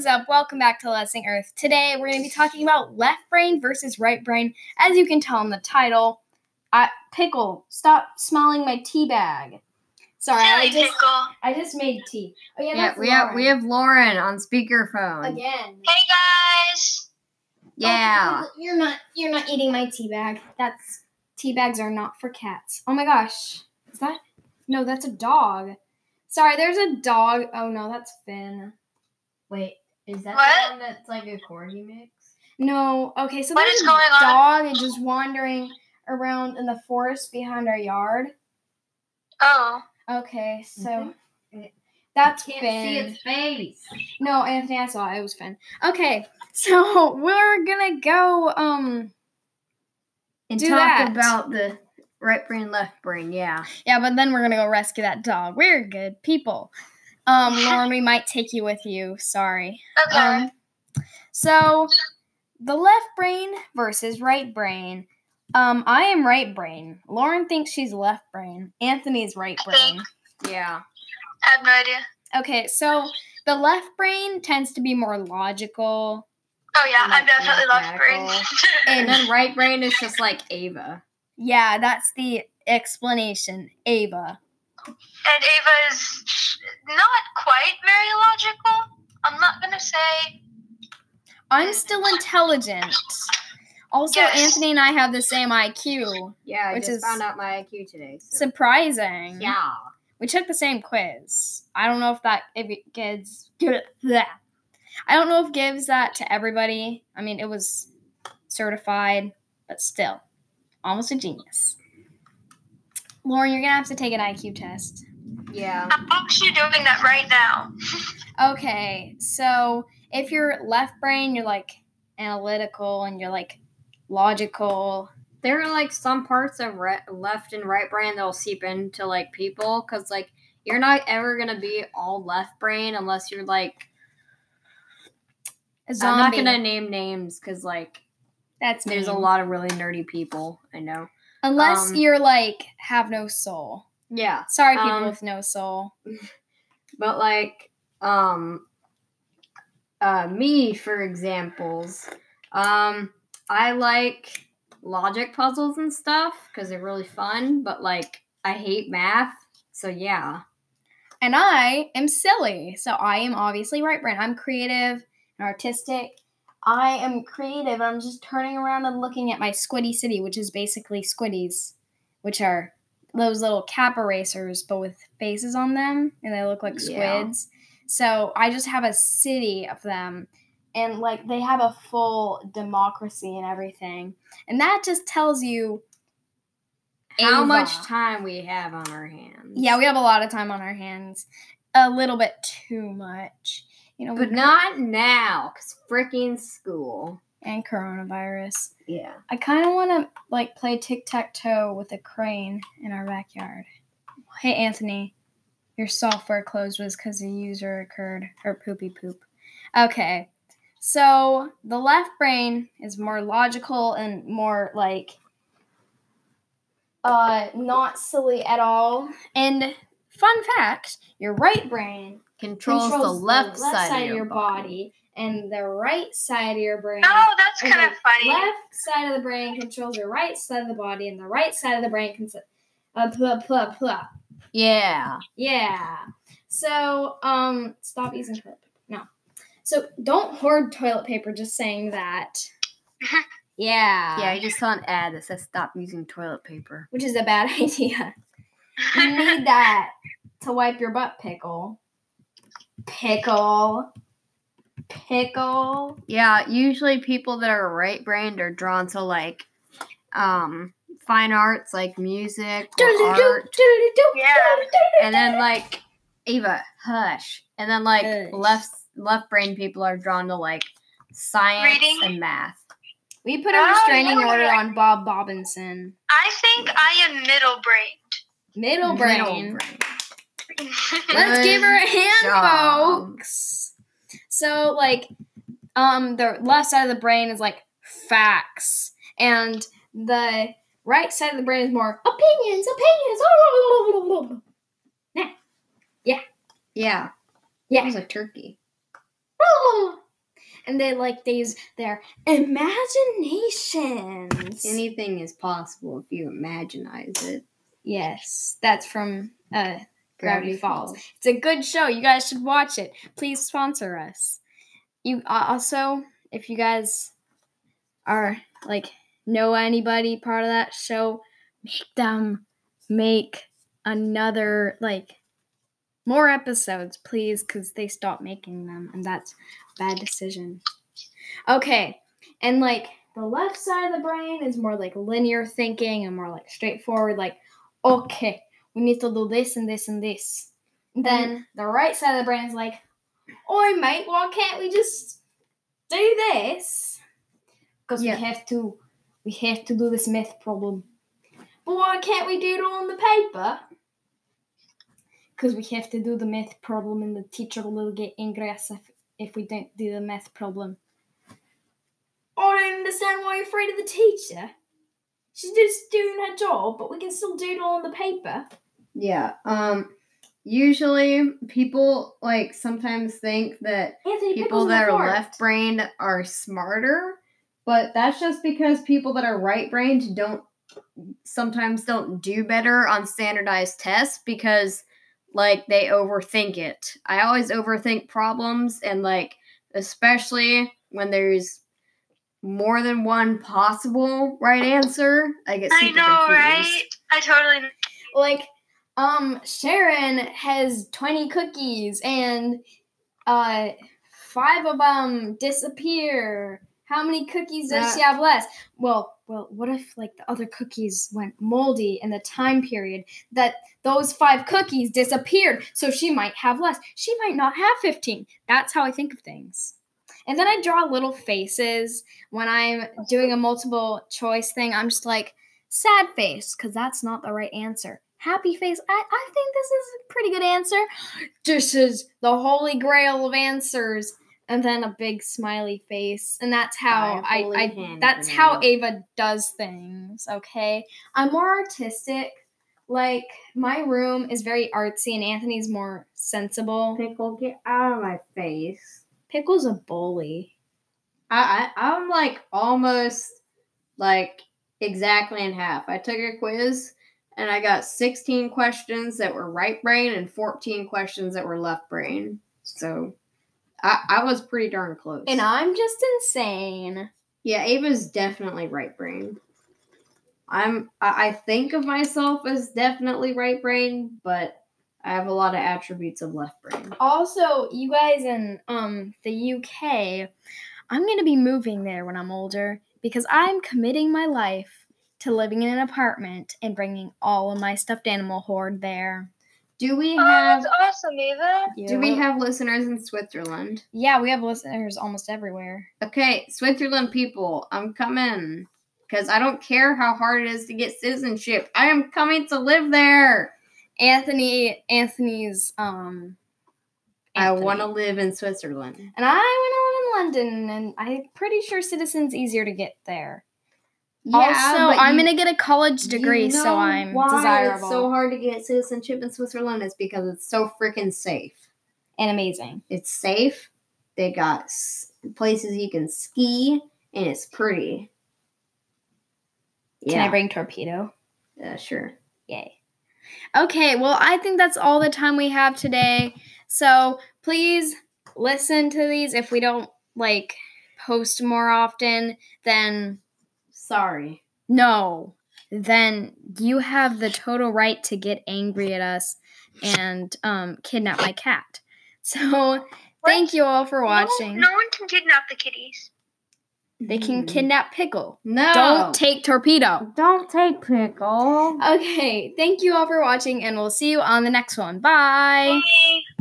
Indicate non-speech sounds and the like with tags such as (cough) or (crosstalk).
is up? Welcome back to Lessing Earth. Today we're going to be talking about left brain versus right brain. As you can tell in the title, I, pickle, stop smelling my tea bag. Sorry, I just pickle. I just made tea. Oh yeah, Yeah, that's we have we Lauren. have Lauren on speakerphone. again. Hey guys. Yeah. Oh, you're not you're not eating my tea bag. That's tea bags are not for cats. Oh my gosh. Is that No, that's a dog. Sorry, there's a dog. Oh no, that's Finn. Wait, is that What? the one that's like a corgi mix? No. Okay, so What there's is a going on? dog and just wandering around in the forest behind our yard. Oh. Okay, so Mhm. that's Can't Finn. see its face. No, Anthony, I saw it. It was Finn. Okay, (laughs) so we're gonna go. Um, And Do talk that. about the right brain, left brain. Yeah. yeah, but then we're gonna go rescue that dog. We're good people. Um, (laughs) Lauren, we might take you with you. Sorry. Okay. Um, so the left brain versus right brain. Um, I am right brain. Lauren thinks she's left brain. Anthony's right brain. Yeah. I have no idea. Okay, so the left brain tends to be more logical. Oh yeah, I'm definitely left brain. And- (laughs) And then right brain is just like Ava. (laughs) Yeah, that's the explanation. Ava. And Ava is not quite very logical. I'm not gonna say. I'm still intelligent. Also, Yes. Anthony and I have the same IQ. Yeah, I Which just is- found out my IQ today. So. Surprising. yeah. We took the same quiz. I don't know if that if it gives bleh. I don't know if gives that to everybody. I mean, it was certified, but still, almost a genius. Lauren, you're gonna have to take an IQ test. Yeah. I'm actually doing that right now. (laughs) Okay, so if you're left brain, you're like analytical and you're like logical. there are like some parts of re- left and right brain that'll seep into like people because like you're not ever gonna be all left brain unless you're like I'm not gonna name names because like That's there's a lot of really nerdy people I know. Unless um, you're like have no soul. Yeah, Sorry, people Um, with no soul. (laughs) but like um uh me for examples um I like logic puzzles and stuff because they're really fun but like I hate math so yeah And I am silly. So I am obviously right brain. I'm creative and artistic. I am creative. I'm just turning around and looking at my Squiddy City, which is basically Squiddies, which are those little cap erasers, but with faces on them, and they look like Yeah. squids. So I just have a city of them, and like they have a full democracy and everything. And that just tells you how Ava. much time we have on our hands Yeah, we have a lot of time on our hands. A little bit too much. You know, But not now, cause freaking school. and coronavirus. Yeah. I kind of want to like play tic tac toe with a crane in our backyard. Hey Anthony, your software closed was because a user occurred or poopy poop. Okay, so the left brain is more logical and more like uh not silly at all. And fun fact, your right brain Controls, the left, side, of your body, and the right side of your brain. Oh, that's kind of funny. Left side of the brain controls your right side of the body, and the right side of the brain cons- uh. Yeah. Yeah. So, um, stop using toilet paper. No. So don't hoard toilet paper. Just saying that. (laughs) yeah. Yeah, I just saw an ad that says stop using toilet paper. Which is a bad (laughs) idea. You need (laughs) that to wipe your butt, pickle. Pickle. Pickle. Yeah, usually people that are right brained are drawn to like um fine arts like music art. Yeah. And then like Eva, hush. And then like Hush. left left brain people are drawn to like science Reading. and math. We put a Oh, restraining yeah. order on Bob Bobbinson. I think I am middle brained. Middle brain. Middle brain. Let's give her a hand, job. folks. So, like, um, the left side of the brain is like facts, and the right side of the brain is more opinions, opinions. (laughs) Yeah. Yeah. That was a turkey. (laughs) and they like they use their imaginations. Anything is possible if you imaginize it. yes, that's from uh, Gravity Falls. It's a good show. You guys should watch it. Please sponsor us. You also, if you guys are like know anybody part of that show, make them make another like more episodes, please, because they stopped making them, and that's a bad decision. Okay, and like the left side of the brain is more like linear thinking and more like straightforward, like okay, we need to do this and this and this. Mm-hmm. Then the right side of the brain is like, oi mate, why can't we just do this? Because Yeah. we have to we have to do this math problem. But why can't we do it on the paper? Because we have to do the math problem and the teacher will get angry if, if we don't do the math problem. I don't understand why you're afraid of the teacher. She's just doing her job, but we can still do it on the paper. Yeah. Um. Usually, people like sometimes think that Anthony, people that are left brained are smarter, but that's just because people that are right brained don't sometimes don't do better on standardized tests because like they overthink it. I always overthink problems and like especially when there's more than one possible right answer, I get I know, confused. right? I totally. like um Sharon has 20 cookies and uh five of them disappear. How many cookies does she have left? Well, well, what if like the other cookies went moldy in the time period that those five cookies disappeared? So she might have less. She might not have 15. That's how I think of things. And then I draw little faces when I'm doing a multiple choice thing. I'm just like sad face because that's not the right answer. Happy face. I, I think this is a pretty good answer. This is the holy grail of answers. And then a big smiley face. And that's how I, I that's how. Ava does things, okay? I'm more artistic. Like my room is very artsy and Anthony's more sensible. Pickle, get out of my face. Pickle's a bully. I, I I'm like almost like exactly in half. I took a quiz and I got 16 questions that were right brain and 14 questions that were left brain. So I, I was pretty darn close. And I'm just insane. yeah, Ava's definitely right brain. I'm I, I think of myself as definitely right brain, but I have a lot of attributes of left brain. Also, you guys in um the UK, I'm gonna be moving there when I'm older because I'm committing my life to living in an apartment and bringing all of my stuffed animal hoard there. Do we Oh, have that's awesome, Ava. do we have listeners in Switzerland? Yeah, we have listeners almost everywhere. Okay, Switzerland people, I'm coming. Because I don't care how hard it is to get citizenship. I am coming to live there. Anthony, Anthony's um. I want to live in Switzerland. And I want to live in London, and I'm pretty sure citizen's easier to get there. also, but I'm you- gonna get a college you degree, so I'm why desirable It's so hard to get citizenship in Switzerland. is because it's so freaking safe. and amazing. It's safe. They got s- places you can ski, and it's pretty. Can I bring torpedo? Yeah, sure. Yay. Okay, well, I think that's all the time we have today. So please listen to these. If we don't like post more often, then Sorry. no. Then you have the total right to get angry at us and um, kidnap my cat. So thank you all for watching. No, no one can kidnap the kitties. They can Mm. kidnap Pickle. No. Don't take Torpedo. Don't take pickle. Okay, thank you all for watching, and we'll see you on the next one. Bye. Bye.